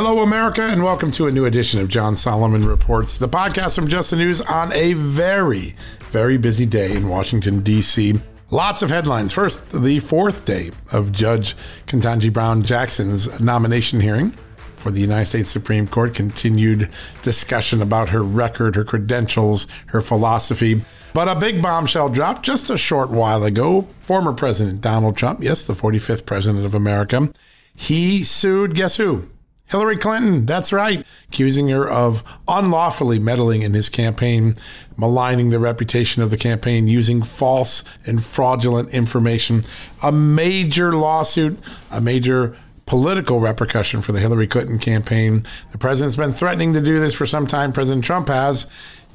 Hello, America, and welcome to a new edition of John Solomon Reports, the podcast from Just the News on a very, very busy day in Washington, D.C. Lots of headlines. First, the fourth day of Judge Ketanji Brown Jackson's nomination hearing for the United States Supreme Court. Continued discussion about her record, her credentials, her philosophy. But a big bombshell dropped just a short while ago. Former President Donald Trump, yes, the 45th President of America, he sued, guess who? Hillary Clinton, that's right, accusing her of unlawfully meddling in his campaign, maligning the reputation of the campaign, using false and fraudulent information. A major lawsuit, a major political repercussion for the Hillary Clinton campaign. The president's been threatening to do this for some time. President Trump has.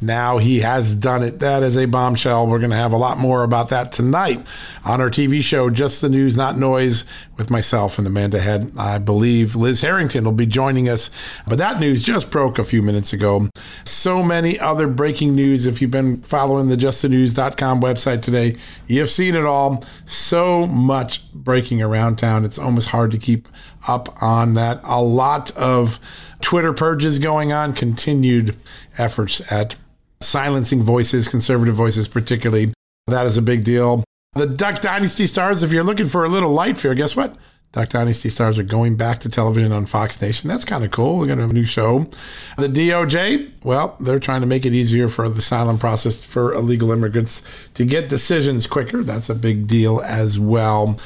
Now he has done it. That is a bombshell. We're going to have a lot more about that tonight on our TV show, Just the News, Not Noise, with myself and Amanda Head. I believe Liz Harrington will be joining us. But that news just broke a few minutes ago. So many other breaking news. If you've been following the justthenews.com website today, you've seen it all. So much breaking around town. It's almost hard to keep up on that. A lot of Twitter purges going on, continued efforts at silencing voices, conservative voices particularly. That is a big deal. The Duck Dynasty stars, if you're looking for a little light fear, guess what? Duck Dynasty stars are going back to television on Fox Nation. That's kind of cool. We're going to have a new show. The DOJ, well, they're trying to make it easier for the asylum process for illegal immigrants to get decisions quicker. That's a big deal as well.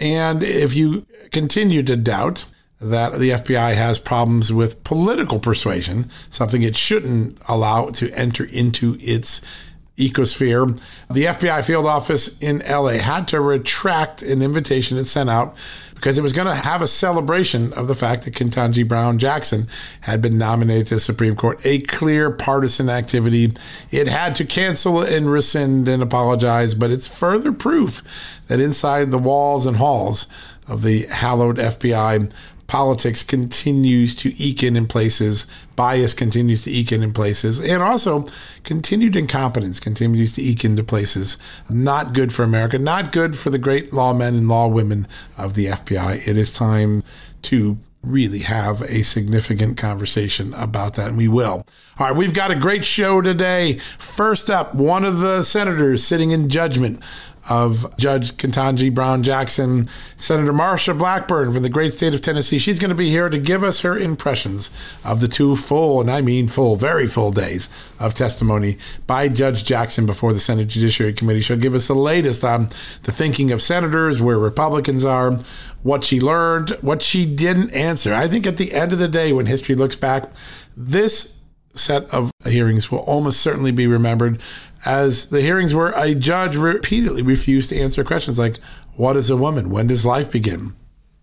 And if you continue to doubt, that the FBI has problems with political persuasion, something it shouldn't allow to enter into its ecosphere. The FBI field office in LA had to retract an invitation it sent out because it was going to have a celebration of the fact that Ketanji Brown Jackson had been nominated to the Supreme Court, a clear partisan activity. It had to cancel and rescind and apologize, but it's further proof that inside the walls and halls of the hallowed FBI, politics continues to eke in in places, bias continues to eke in in places, and also continued incompetence continues to eke into places. Not good for America, not good for the great lawmen and lawwomen of the FBI. It is time to really have a significant conversation about that, and we will. All right, we've got a great show today. First up, one of the senators sitting in judgment of Judge Ketanji Brown Jackson, Senator Marsha Blackburn from the great state of Tennessee. She's going to be here to give us her impressions of the two full, and I mean full, very full days of testimony by Judge Jackson before the Senate Judiciary Committee. She'll give us the latest on the thinking of senators, where Republicans are, what she learned, what she didn't answer. I think at the end of the day, when history looks back, this set of hearings will almost certainly be remembered as the hearings were, a judge repeatedly refused to answer questions like, What is a woman? When does life begin?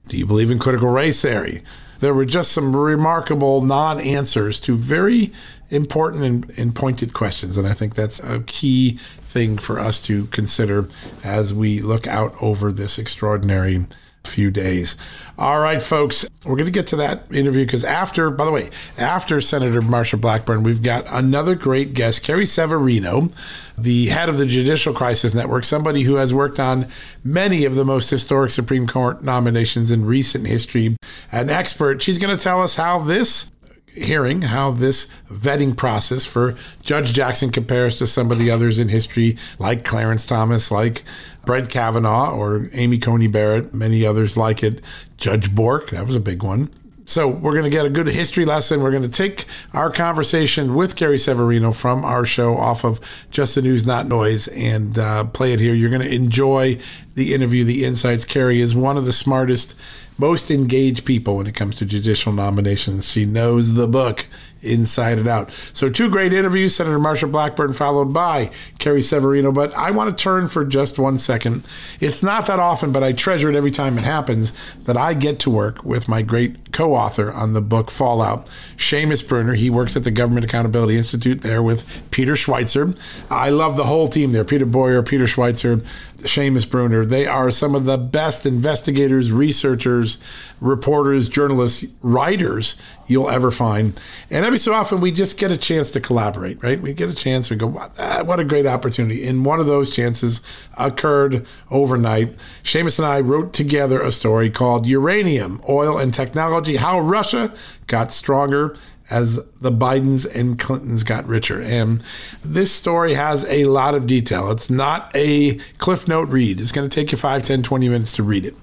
Do you believe in critical race theory? there were just some remarkable non answers to very important and, and pointed questions. And I think that's a key thing for us to consider as we look out over this extraordinary few days. All right, folks, we're going to get to that interview because after, by the way, after Senator Marsha Blackburn, we've got another great guest, Carrie Severino, the head of the Judicial Crisis Network, somebody who has worked on many of the most historic Supreme Court nominations in recent history, an expert. She's going to tell us how this hearing how this vetting process for Judge Jackson compares to some of the others in history, like Clarence Thomas, like Brett Kavanaugh, or Amy Coney Barrett, many others like it. Judge Bork, that was a big one. So we're going to get a good history lesson. We're going to take our conversation with Carrie Severino from our show off of Just the News, Not Noise, and uh, play it here. You're going to enjoy the interview, the insights. Carrie is one of the smartest most engaged people when it comes to judicial nominations. She knows the book inside and out. So, two great interviews Senator Marsha Blackburn, followed by Carrie Severino. But I want to turn for just one second. It's not that often, but I treasure it every time it happens that I get to work with my great co author on the book Fallout, Seamus Bruner. He works at the Government Accountability Institute there with Peter Schweizer. I love the whole team there Peter Boyer, Peter Schweizer, Seamus Bruner. They are some of the best investigators, researchers, reporters, journalists, writers you'll ever find. And every so often, we just get a chance to collaborate, right? We get a chance to go, what a great opportunity. And one of those chances occurred overnight. Seamus and I wrote together a story called Uranium, Oil, and Technology How Russia Got Stronger as the Bidens and Clintons got richer. And this story has a lot of detail. It's not a cliff note read. It's going to take you 5, 10, 20 minutes to read it.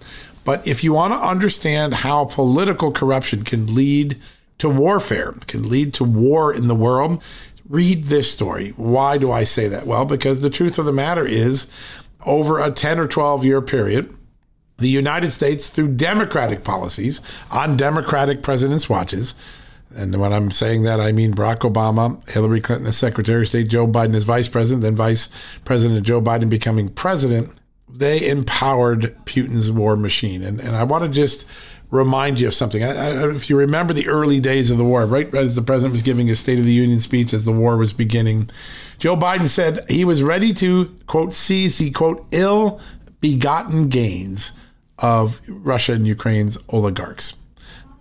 But if you want to understand how political corruption can lead to warfare, can lead to war in the world, read this story. Why do I say that? Well, because the truth of the matter is, over a 10 or 12 year period, the United States, through democratic policies on democratic presidents' watches, and when I'm saying that, I mean Barack Obama, Hillary Clinton as Secretary of State, Joe Biden as Vice President, then Vice President Joe Biden becoming president they empowered Putin's war machine. And, and I want to just remind you of something. I, I, if you remember the early days of the war, right, right as the president was giving his State of the Union speech as the war was beginning, Joe Biden said he was ready to, quote, seize the, quote, ill begotten gains of Russia and Ukraine's oligarchs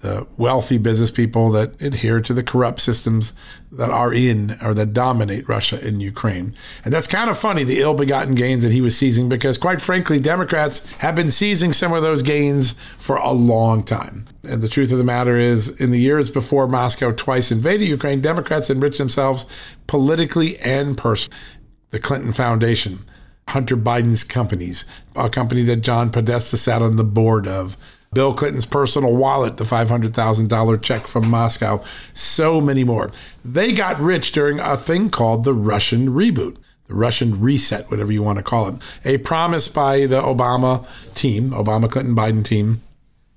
the wealthy business people that adhere to the corrupt systems that are in or that dominate Russia and Ukraine. And that's kind of funny, the ill begotten gains that he was seizing, because quite frankly, Democrats have been seizing some of those gains for a long time. And the truth of the matter is, in the years before Moscow twice invaded Ukraine, Democrats enriched themselves politically and personally. The Clinton Foundation, Hunter Biden's companies, a company that John Podesta sat on the board of Bill Clinton's personal wallet, the $500,000 check from Moscow, so many more. They got rich during a thing called the Russian reboot, the Russian reset, whatever you want to call it. A promise by the Obama team, Obama, Clinton, Biden team,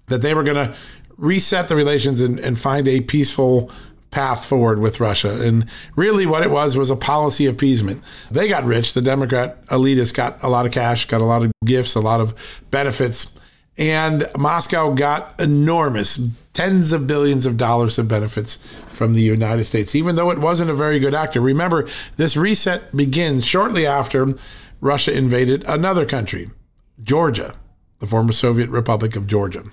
that they were going to reset the relations and, and find a peaceful path forward with Russia. And really, what it was was a policy appeasement. They got rich. The Democrat elitists got a lot of cash, got a lot of gifts, a lot of benefits. And Moscow got enormous, tens of billions of dollars of benefits from the United States, even though it wasn't a very good actor. Remember, this reset begins shortly after Russia invaded another country, Georgia, the former Soviet Republic of Georgia.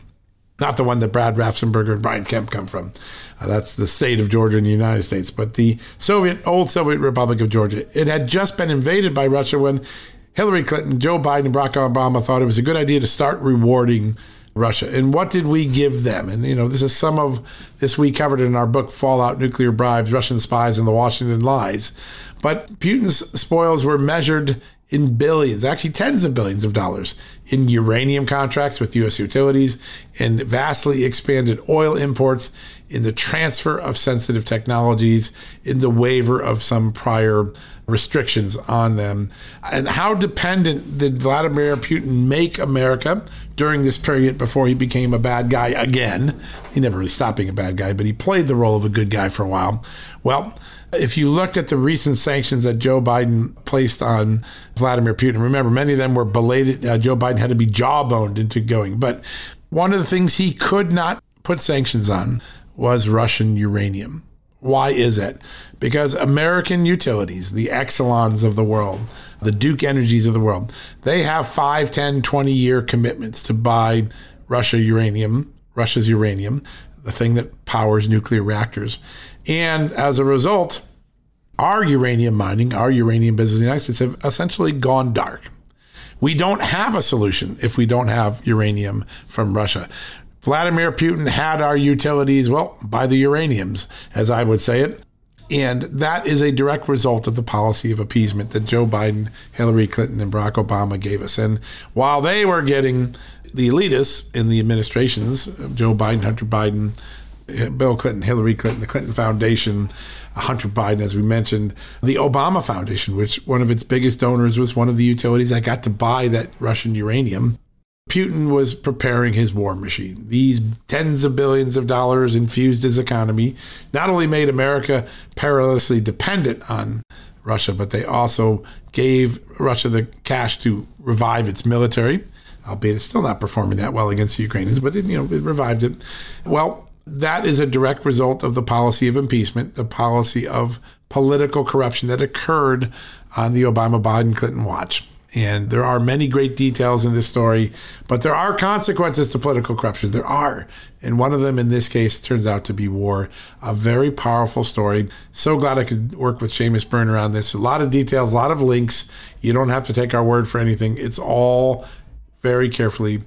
Not the one that Brad Raffensperger and Brian Kemp come from. Uh, that's the state of Georgia in the United States. But the Soviet, old Soviet Republic of Georgia, it had just been invaded by Russia when Hillary Clinton, Joe Biden, and Barack Obama thought it was a good idea to start rewarding Russia. And what did we give them? And, you know, this is some of this we covered in our book, Fallout Nuclear Bribes, Russian Spies, and the Washington Lies. But Putin's spoils were measured in billions, actually tens of billions of dollars, in uranium contracts with U.S. utilities, in vastly expanded oil imports, in the transfer of sensitive technologies, in the waiver of some prior restrictions on them. And how dependent did Vladimir Putin make America during this period before he became a bad guy again? He never really stopped being a bad guy, but he played the role of a good guy for a while. Well, if you looked at the recent sanctions that Joe Biden placed on Vladimir Putin, remember many of them were belated. Uh, Joe Biden had to be jawboned into going. But one of the things he could not put sanctions on was Russian uranium. Why is it? Because American utilities, the Exelons of the world, the Duke Energies of the world, they have 5, 10, 20 year commitments to buy Russia uranium, Russia's uranium, the thing that powers nuclear reactors. And as a result, our uranium mining, our uranium business in the United States have essentially gone dark. We don't have a solution if we don't have uranium from Russia. Vladimir Putin had our utilities, well, by the uraniums, as I would say it. And that is a direct result of the policy of appeasement that Joe Biden, Hillary Clinton, and Barack Obama gave us. And while they were getting the elitists in the administrations, Joe Biden, Hunter Biden, Bill Clinton, Hillary Clinton, the Clinton Foundation, Hunter Biden, as we mentioned, the Obama Foundation, which one of its biggest donors was one of the utilities that got to buy that Russian uranium. Putin was preparing his war machine. These tens of billions of dollars infused his economy not only made America perilously dependent on Russia, but they also gave Russia the cash to revive its military, albeit it's still not performing that well against the Ukrainians, but it, you know, it revived it. Well, that is a direct result of the policy of impeachment, the policy of political corruption that occurred on the Obama Biden Clinton watch. And there are many great details in this story, but there are consequences to political corruption. There are. And one of them in this case turns out to be war. A very powerful story. So glad I could work with Seamus Bruner on this. A lot of details, a lot of links. You don't have to take our word for anything. It's all very carefully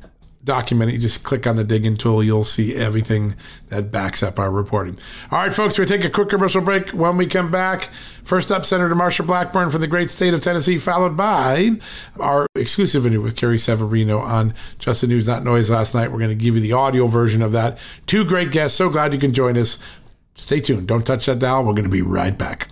document it, you just click on the digging tool. You'll see everything that backs up our reporting. All right, folks, we take a quick commercial break. When we come back, first up, Senator Marsha Blackburn from the great state of Tennessee, followed by our exclusive interview with Carrie Severino on Just the News, Not Noise last night. We're going to give you the audio version of that. Two great guests. So glad you can join us. Stay tuned. Don't touch that dial. We're going to be right back.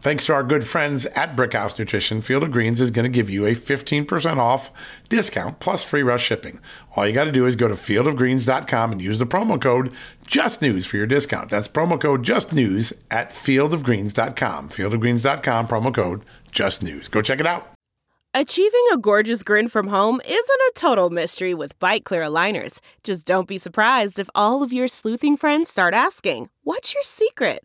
Thanks to our good friends at Brickhouse Nutrition, Field of Greens is going to give you a 15% off discount plus free rush shipping. All you got to do is go to fieldofgreens.com and use the promo code JUSTNEWS for your discount. That's promo code JUSTNEWS at fieldofgreens.com. Fieldofgreens.com, promo code JUSTNEWS. Go check it out. Achieving a gorgeous grin from home isn't a total mystery with Byte clear aligners. Just don't be surprised if all of your sleuthing friends start asking, What's your secret?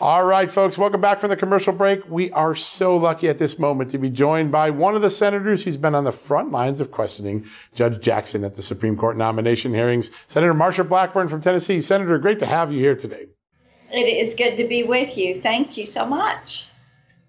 All right, folks, welcome back from the commercial break. We are so lucky at this moment to be joined by one of the senators who's been on the front lines of questioning Judge Jackson at the Supreme Court nomination hearings, Senator Marsha Blackburn from Tennessee. Senator, great to have you here today. It is good to be with you. Thank you so much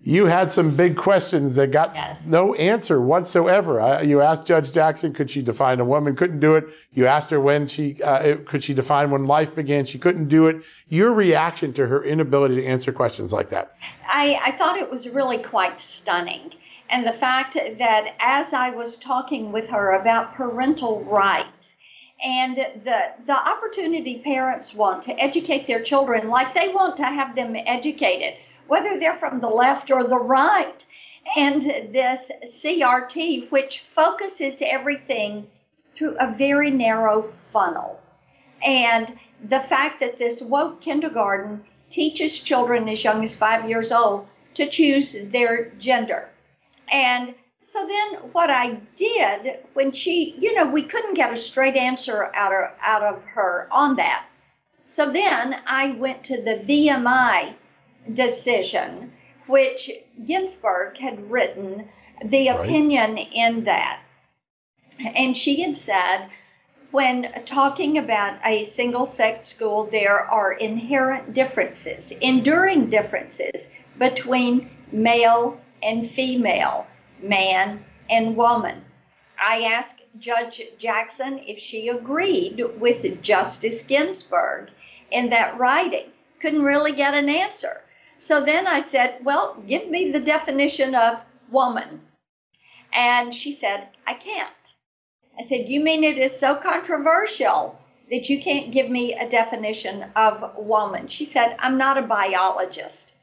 you had some big questions that got yes. no answer whatsoever. you asked Judge Jackson, could she define a woman? Couldn't do it. You asked her when she, uh, could she define when life began? She couldn't do it. Your reaction to her inability to answer questions like that? I, I thought it was really quite stunning. and the fact that as I was talking with her about parental rights and the the opportunity parents want to educate their children like they want to have them educated, whether they're from the left or the right, and this CRT which focuses everything through a very narrow funnel, and the fact that this woke kindergarten teaches children as young as five years old to choose their gender. And so then what I did when she, you know, we couldn't get a straight answer out of, out of her on that. So then I went to the VMI decision, which Ginsburg had written the right. opinion in that. And she had said, when talking about a single sex school, there are inherent differences, enduring differences between male and female, man and woman. I asked Judge Jackson if she agreed with Justice Ginsburg in that writing. Couldn't really get an answer. So then I said, Well, give me the definition of woman. And she said, I can't. I said, You mean it is so controversial that you can't give me a definition of woman? She said, I'm not a biologist.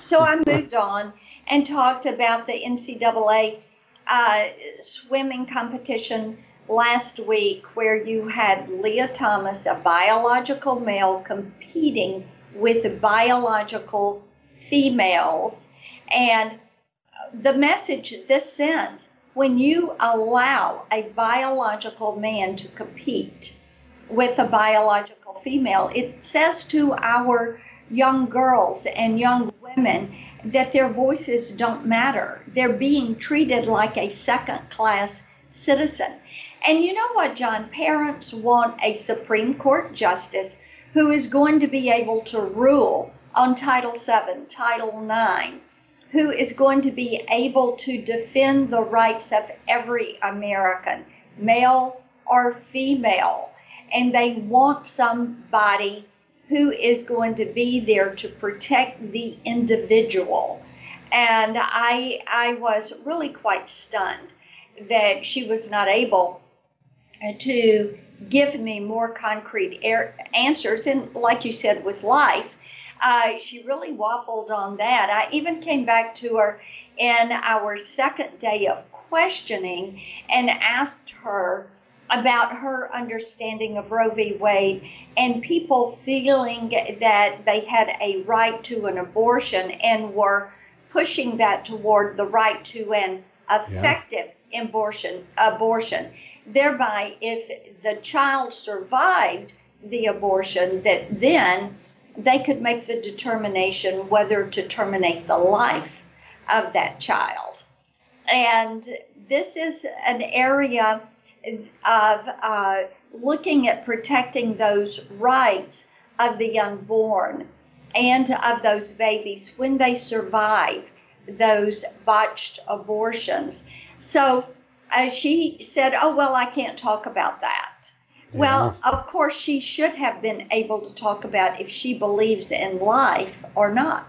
So I moved on and talked about the NCAA uh, swimming competition last week where you had Lia Thomas, a biological male, competing with a biological females. And the message this sends when you allow a biological man to compete with a biological female, it says to our young girls and young women that their voices don't matter. They're being treated like a second class citizen. And you know what, John? Parents want a Supreme Court justice who is going to be able to rule on Title VII, Title IX, who is going to be able to defend the rights of every American, male or female. And they want somebody who is going to be there to protect the individual. And I, I was really quite stunned that she was not able to give me more concrete answers. And like you said, with life, uh, she really waffled on that. I even came back to her in our second day of questioning and asked her about her understanding of Roe v. Wade and people feeling that they had a right to an abortion and were pushing that toward the right to an effective yeah. abortion abortion thereby if the child survived the abortion that then they could make the determination whether to terminate the life of that child and this is an area of uh, looking at protecting those rights of the unborn and of those babies when they survive those botched abortions. So uh, she said, Oh, well, I can't talk about that. Well, of course, she should have been able to talk about if she believes in life or not.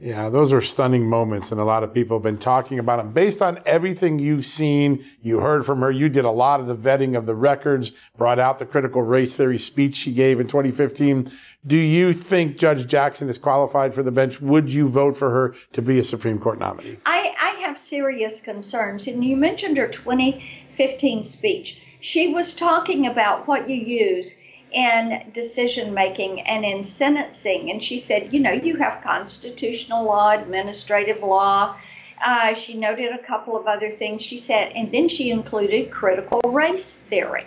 Yeah, those are stunning moments, and a lot of people have been talking about them. Based on everything you've seen, you heard from her, you did a lot of the vetting of the records, brought out the critical race theory speech she gave in 2015. Do you think Judge Jackson is qualified for the bench? Would you vote for her to be a Supreme Court nominee? I, I have serious concerns, and you mentioned her 2015 speech. She was talking about what you use in decision making and in sentencing. And she said, you know, you have constitutional law, administrative law. Uh, she noted a couple of other things she said, and then she included critical race theory.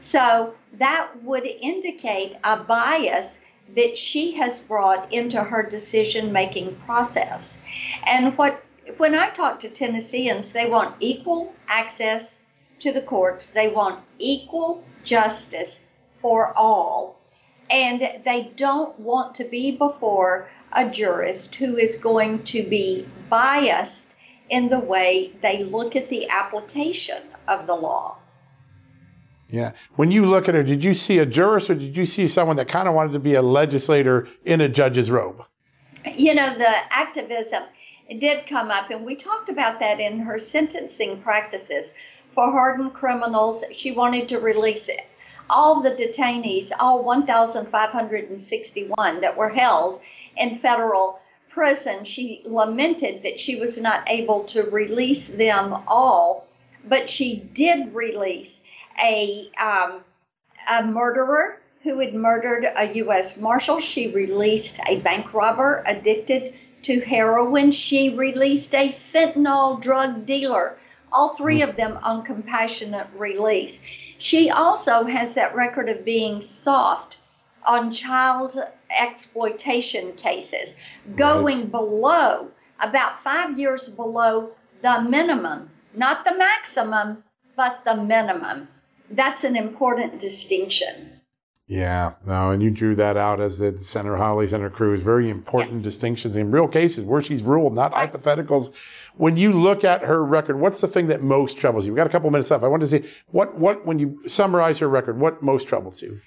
So that would indicate a bias that she has brought into her decision making process. And what when I talk to Tennesseans, they want equal access to the courts, they want equal justice for all. And they don't want to be before a jurist who is going to be biased in the way they look at the application of the law. Yeah. When you look at her, did you see a jurist or did you see someone that kind of wanted to be a legislator in a judge's robe? You know, the activism did come up, and we talked about that in her sentencing practices for hardened criminals. She wanted to release all the detainees, all 1,561 that were held in federal prison. She lamented that she was not able to release them all, but she did release a um, a murderer who had murdered a U.S. Marshal. She released a bank robber addicted to heroin. She released a fentanyl drug dealer. All three hmm. of them on compassionate release. She also has that record of being soft on child exploitation cases, going right. below about five years below the minimum, not the maximum, but the minimum. That's an important distinction. Yeah, no, and you drew that out as the Senator Hawley, Senator Cruz, very important yes. distinctions in real cases where she's ruled, not right. hypotheticals. When you look at her record, what's the thing that most troubles you? We've got a couple minutes left. I want to see what, what, when you summarize her record, what most troubles you?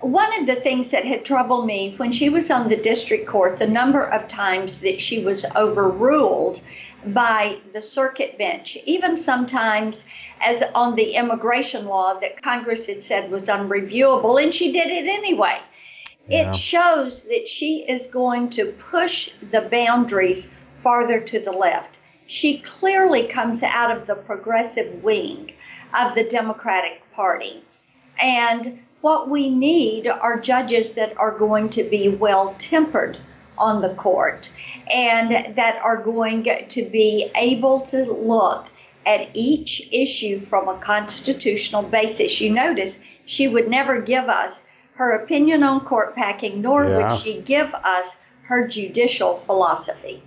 One of the things that had troubled me when she was on the district court, the number of times that she was overruled by the circuit bench, even sometimes as on the immigration law that Congress had said was unreviewable, and she did it anyway. Yeah. It shows that she is going to push the boundaries farther to the left. She clearly comes out of the progressive wing of the Democratic Party. And what we need are judges that are going to be well tempered on the court and that are going to be able to look at each issue from a constitutional basis. You notice she would never give us her opinion on court packing, nor yeah. would she give us her judicial philosophy.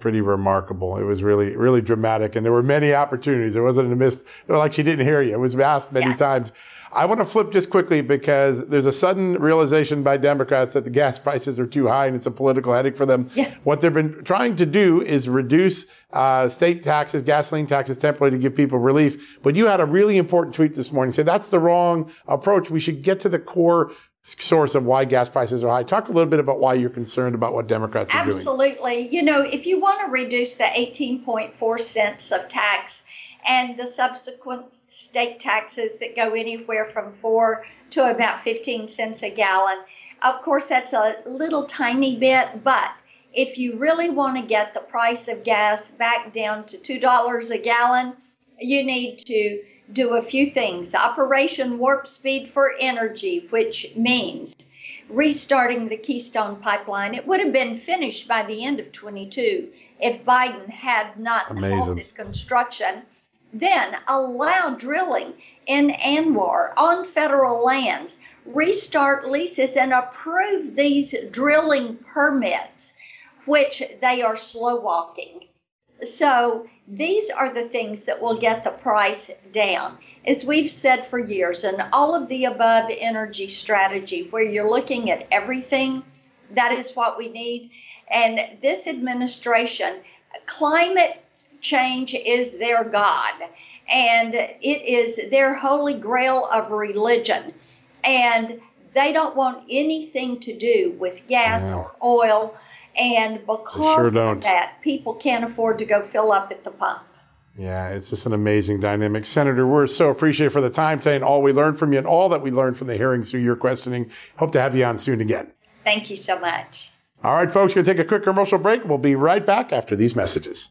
Pretty remarkable. It was really, really dramatic, and there were many opportunities. It wasn't a miss. Like she didn't hear you. It was asked many yes. times. I want to flip just quickly because there's a sudden realization by Democrats that the gas prices are too high and it's a political headache for them. Yeah. What they've been trying to do is reduce uh, state taxes, gasoline taxes temporarily to give people relief. But you had a really important tweet this morning. Say that's the wrong approach. We should get to the core source of why gas prices are high. Talk a little bit about why you're concerned about what Democrats are Absolutely. doing. Absolutely. You know, if you want to reduce the 18.4 cents of tax and the subsequent state taxes that go anywhere from 4 to about 15 cents a gallon. Of course, that's a little tiny bit, but if you really want to get the price of gas back down to $2 a gallon, you need to do a few things. Operation Warp Speed for Energy, which means restarting the Keystone Pipeline. It would have been finished by the end of 22 if Biden had not Amazing. halted construction. Then allow drilling in ANWR on federal lands, restart leases, and approve these drilling permits, which they are slow walking. So these are the things that will get the price down. As we've said for years, and all of the above energy strategy, where you're looking at everything, that is what we need. And this administration, climate change is their God, and it is their holy grail of religion. And they don't want anything to do with gas or oil. And because sure of that, people can't afford to go fill up at the pump. Yeah, it's just an amazing dynamic. Senator, we're so appreciative for the time today and all we learned from you and all that we learned from the hearings through your questioning. Hope to have you on soon again. Thank you so much. All right, folks, we're going to take a quick commercial break. We'll be right back after these messages.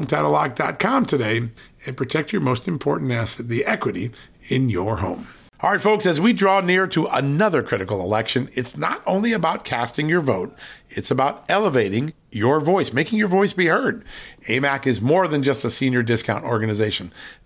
HomeTitleLock.com today and protect your most important asset, the equity in your home. All right, folks, as we draw near to another critical election, it's not only about casting your vote, it's about elevating your voice, making your voice be heard. AMAC is more than just a senior discount organization.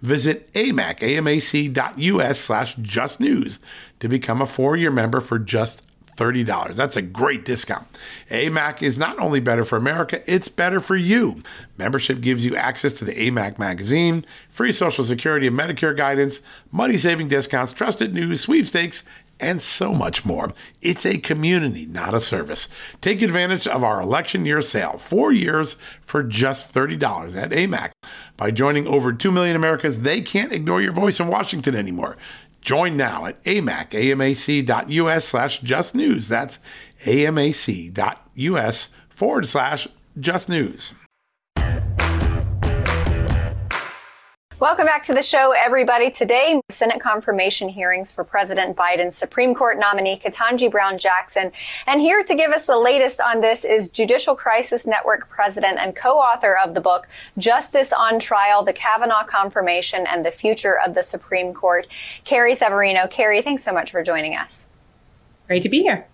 visit amac, amac.us slash justnews to become a four-year member for just $30. That's a great discount. AMAC is not only better for America, it's better for you. Membership gives you access to the AMAC magazine, free Social Security and Medicare guidance, money saving discounts, trusted news, sweepstakes, and so much more. It's a community, not a service. Take advantage of our election year sale, four years for just $30 at AMAC. By joining over 2 million Americans, they can't ignore your voice in Washington anymore. Join now at amac, amac.us slash just news. That's amac.us forward slash just news. Welcome back to the show, everybody. Today, Senate confirmation hearings for President Biden's Supreme Court nominee, Ketanji Brown Jackson. And here to give us the latest on this is Judicial Crisis Network president and co-author of the book, Justice on Trial, The Kavanaugh Confirmation and the Future of the Supreme Court, Carrie Severino. Carrie, thanks so much for joining us. Great to be here.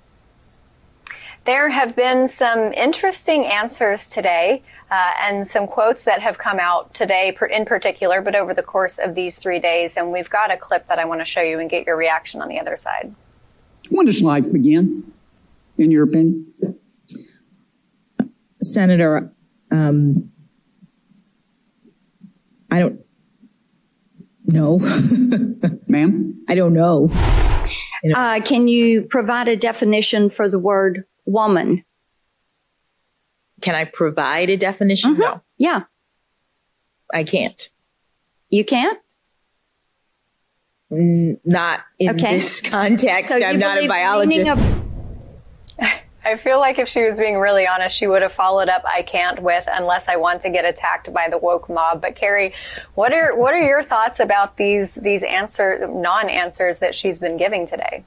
There have been some interesting answers today uh, and some quotes that have come out today in particular, but over the course of these three days. And we've got a clip that I want to show you and get your reaction on the other side. When does life begin, in your opinion? Senator, um, I don't know. Ma'am? I don't know. Uh, can you provide a definition for the word woman? Can I provide a definition? Mm-hmm. No, Yeah, I can't. you can't. N- Not in Okay. this context. So I'm not a believe the meaning biologist. of I feel like if she was being really honest, she would have followed up "I can't" with "unless I want to get attacked by the woke mob." But Carrie, what are what are your thoughts about these these answer non-answers that she's been giving today?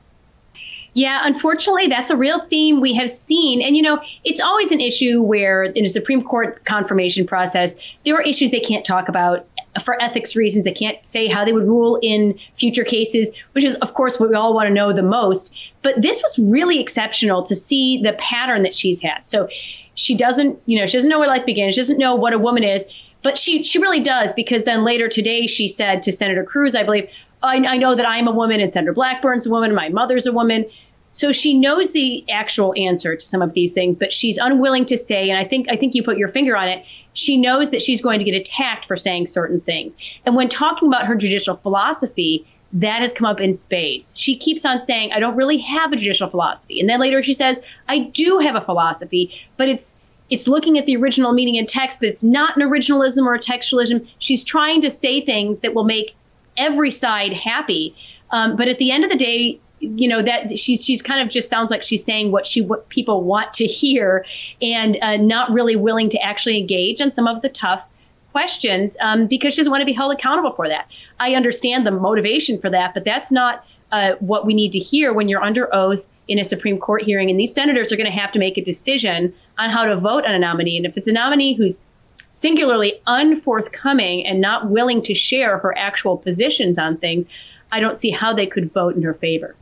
Yeah, unfortunately, that's a real theme we have seen. And, you know, it's always an issue where in a Supreme Court confirmation process, there are issues they can't talk about for ethics reasons. They can't say how they would rule in future cases, which is, of course, what we all want to know the most. But this was really exceptional to see the pattern that she's had. So she doesn't, you know, she doesn't know where life begins. She doesn't know what a woman is. But she, she really does because then later today she said to Senator Cruz, I believe, I, I know that I'm a woman and Senator Blackburn's a woman, my mother's a woman. So she knows the actual answer to some of these things, but she's unwilling to say. And I think I think you put your finger on it. She knows that she's going to get attacked for saying certain things. And when talking about her judicial philosophy, that has come up in spades. She keeps on saying, I don't really have a judicial philosophy. And then later she says, I do have a philosophy, but it's it's looking at the original meaning in text, but it's not an originalism or a textualism. She's trying to say things that will make every side happy. Um, but at the end of the day, you know that she's she's kind of just sounds like she's saying what she what people want to hear, and uh, not really willing to actually engage on some of the tough questions um, because she doesn't want to be held accountable for that. I understand the motivation for that, but that's not uh, what we need to hear when you're under oath in a Supreme Court hearing. And these senators are going to have to make a decision on how to vote on a nominee. And if it's a nominee who's singularly unforthcoming and not willing to share her actual positions on things, I don't see how they could vote in her favor.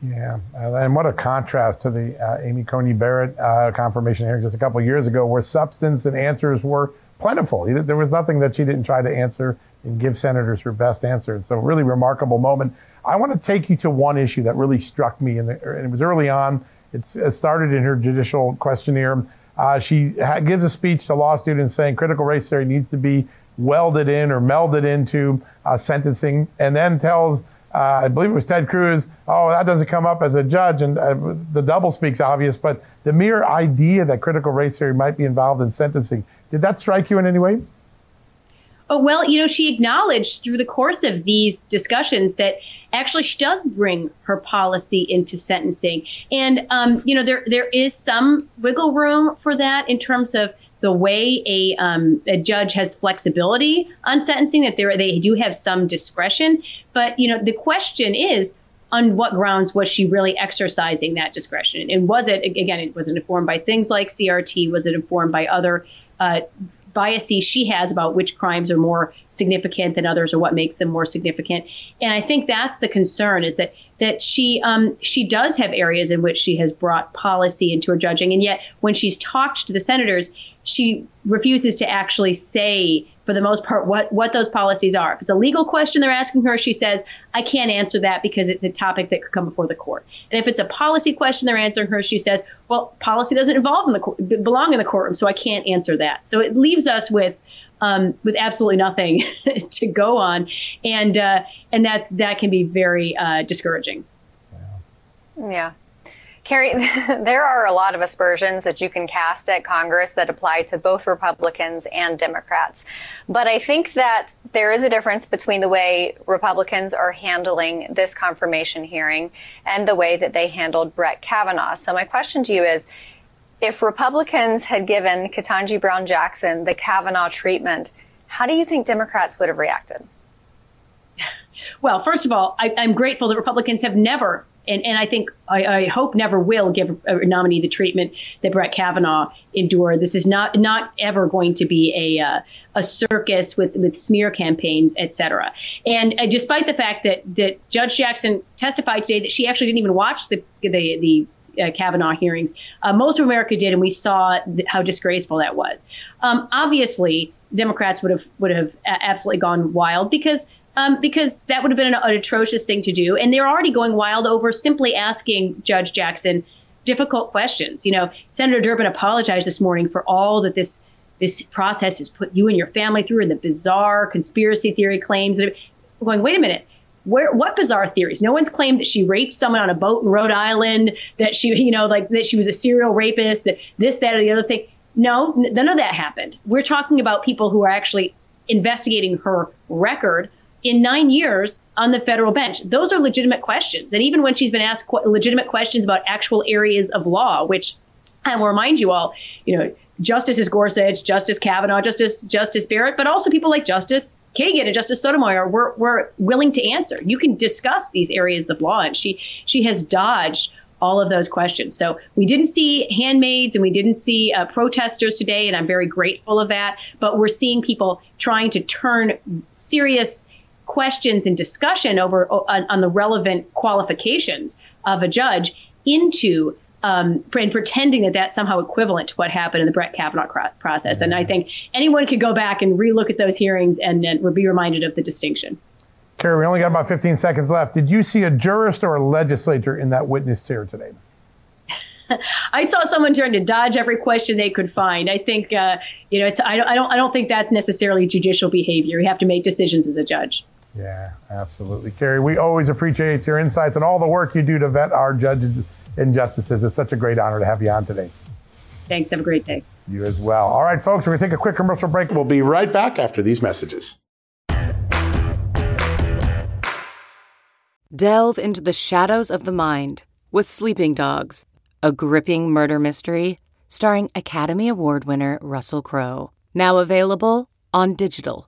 Yeah, uh, and what a contrast to the uh, Amy Coney Barrett uh, confirmation hearing just a couple years ago, where substance and answers were plentiful. There was nothing that she didn't try to answer and give senators her best answer. It's a really remarkable moment. I want to take you to one issue that really struck me, and it was early on. It's, it started in her judicial questionnaire. Uh, she ha- gives a speech to law students saying critical race theory needs to be welded in or melded into uh, sentencing, and then tells uh, I believe it was Ted Cruz. Oh, that doesn't come up as a judge, and uh, the double speaks obvious. But the mere idea that critical race theory might be involved in sentencing did that strike you in any way? Oh, well, you know, she acknowledged through the course of these discussions that actually she does bring her policy into sentencing. And, um, you know, there there is some wiggle room for that in terms of the way a, um, a judge has flexibility on sentencing, that they do have some discretion. But, you know, the question is, on what grounds was she really exercising that discretion? And was it, again, it was it informed by things like CRT? Was it informed by other uh, biases she has about which crimes are more significant than others or what makes them more significant. And I think that's the concern is that that she um, she does have areas in which she has brought policy into her judging, and yet when she's talked to the senators, she refuses to actually say for the most part what what those policies are. If it's a legal question they're asking her, she says, "I can't answer that because it's a topic that could come before the court." And if it's a policy question they're answering her, she says, "Well, policy doesn't involve in the belong in the courtroom, so I can't answer that." So it leaves us with um, with absolutely nothing to go on, and uh, and that's that can be very uh, discouraging. Yeah. Carrie, there are a lot of aspersions that you can cast at Congress that apply to both Republicans and Democrats. But I think that there is a difference between the way Republicans are handling this confirmation hearing and the way that they handled Brett Kavanaugh. So my question to you is, if Republicans had given Ketanji Brown Jackson the Kavanaugh treatment, how do you think Democrats would have reacted? Well, first of all, I, am grateful that Republicans have never and, and I think I, I, hope never will give a nominee the treatment that Brett Kavanaugh endured. This is not not ever going to be a uh, a circus with with smear campaigns, et cetera. And uh, despite the fact that that Judge Jackson testified today that she actually didn't even watch the the the uh, Kavanaugh hearings. Uh, most of America did, and we saw th- how disgraceful that was. Um, obviously, Democrats would have would have absolutely gone wild because um, because that would have been an, an atrocious thing to do. And they're already going wild over simply asking Judge Jackson difficult questions. You know, Senator Durbin apologized this morning for all that this this process has put you and your family through and the bizarre conspiracy theory claims. Going, wait a minute. Where, what bizarre theories? No one's claimed that she raped someone on a boat in Rhode Island, that she, you know, like that she was a serial rapist, that this, that, or the other thing. No, none of that happened. We're talking about people who are actually investigating her record in nine years on the federal bench? Those are legitimate questions. And even when she's been asked qu- legitimate questions about actual areas of law, which I will remind you all, you know, Justices Gorsuch, Justice Kavanaugh, Justice Justice Barrett, but also people like Justice Kagan and Justice Sotomayor were, were willing to answer. You can discuss these areas of law, and she she has dodged all of those questions. So we didn't see handmaids and we didn't see uh, protesters today, and I'm very grateful of that. But we're seeing people trying to turn serious questions and discussion over on, on the relevant qualifications of a judge into um, and pretending that that's somehow equivalent to what happened in the Brett Kavanaugh process. And I think anyone could go back and relook at those hearings and, and be reminded of the distinction. Carrie, we only got about 15 seconds left. Did you see a jurist or a legislator in that witness chair today? I saw someone trying to dodge every question they could find. I think, uh, you know, it's I don't, I don't I don't think that's necessarily judicial behavior. You have to make decisions as a judge. Yeah, absolutely. Carrie, we always appreciate your insights and all the work you do to vet our judges and justices. It's such a great honor to have you on today. Thanks. Have a great day. You as well. All right, folks, we're going to take a quick commercial break. We'll be right back after these messages. Delve into the shadows of the mind with Sleeping Dogs, a gripping murder mystery starring Academy Award winner Russell Crowe. Now available on digital.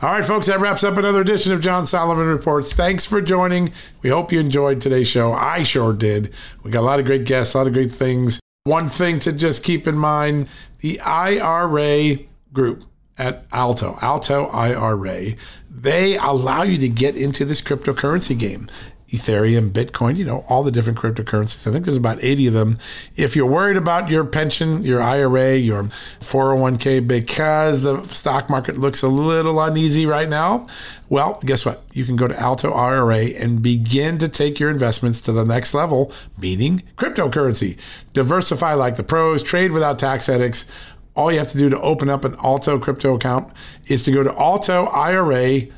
All right, folks, that wraps up another edition of John Solomon Reports. Thanks for joining. We hope you enjoyed today's show. I sure did. We got a lot of great guests, a lot of great things. One thing to just keep in mind the IRA group at Alto, Alto IRA, they allow you to get into this cryptocurrency game. Ethereum, Bitcoin, you know, all the different cryptocurrencies. I think there's about 80 of them. If you're worried about your pension, your IRA, your 401k, because the stock market looks a little uneasy right now, well, guess what? You can go to Alto IRA and begin to take your investments to the next level, meaning cryptocurrency. Diversify like the pros, trade without tax headaches. All you have to do to open up an Alto crypto account is to go to altoira.com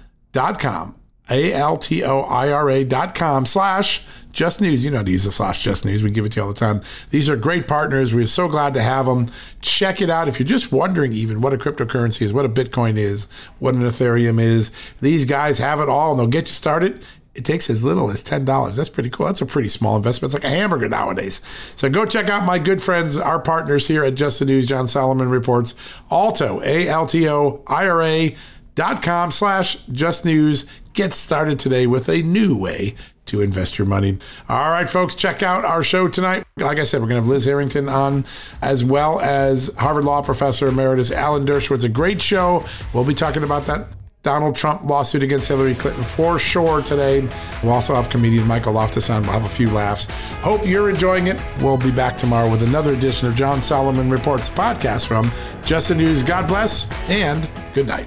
a-L-T-O-I-R-A dot com slash just news. You know how to use the slash just news. We give it to you all the time. These are great partners. We're so glad to have them. Check it out. If you're just wondering even what a cryptocurrency is, what a Bitcoin is, what an Ethereum is, these guys have it all and they'll get you started. It takes as little as $10. That's pretty cool. That's a pretty small investment. It's like a hamburger nowadays. So go check out my good friends, our partners here at Just the News, John Solomon Reports, Alto, A L T O I R A dot com slash just news Get started today with a new way to invest your money. All right, folks, check out our show tonight. Like I said, we're going to have Liz Harrington on, as well as Harvard Law Professor Emeritus Alan Dershowitz. A great show. We'll be talking about that Donald Trump lawsuit against Hillary Clinton for sure today. We'll also have comedian Michael Loftus on. We'll have a few laughs. Hope you're enjoying it. We'll be back tomorrow with another edition of John Solomon Reports podcast from Just the News. God bless and good night.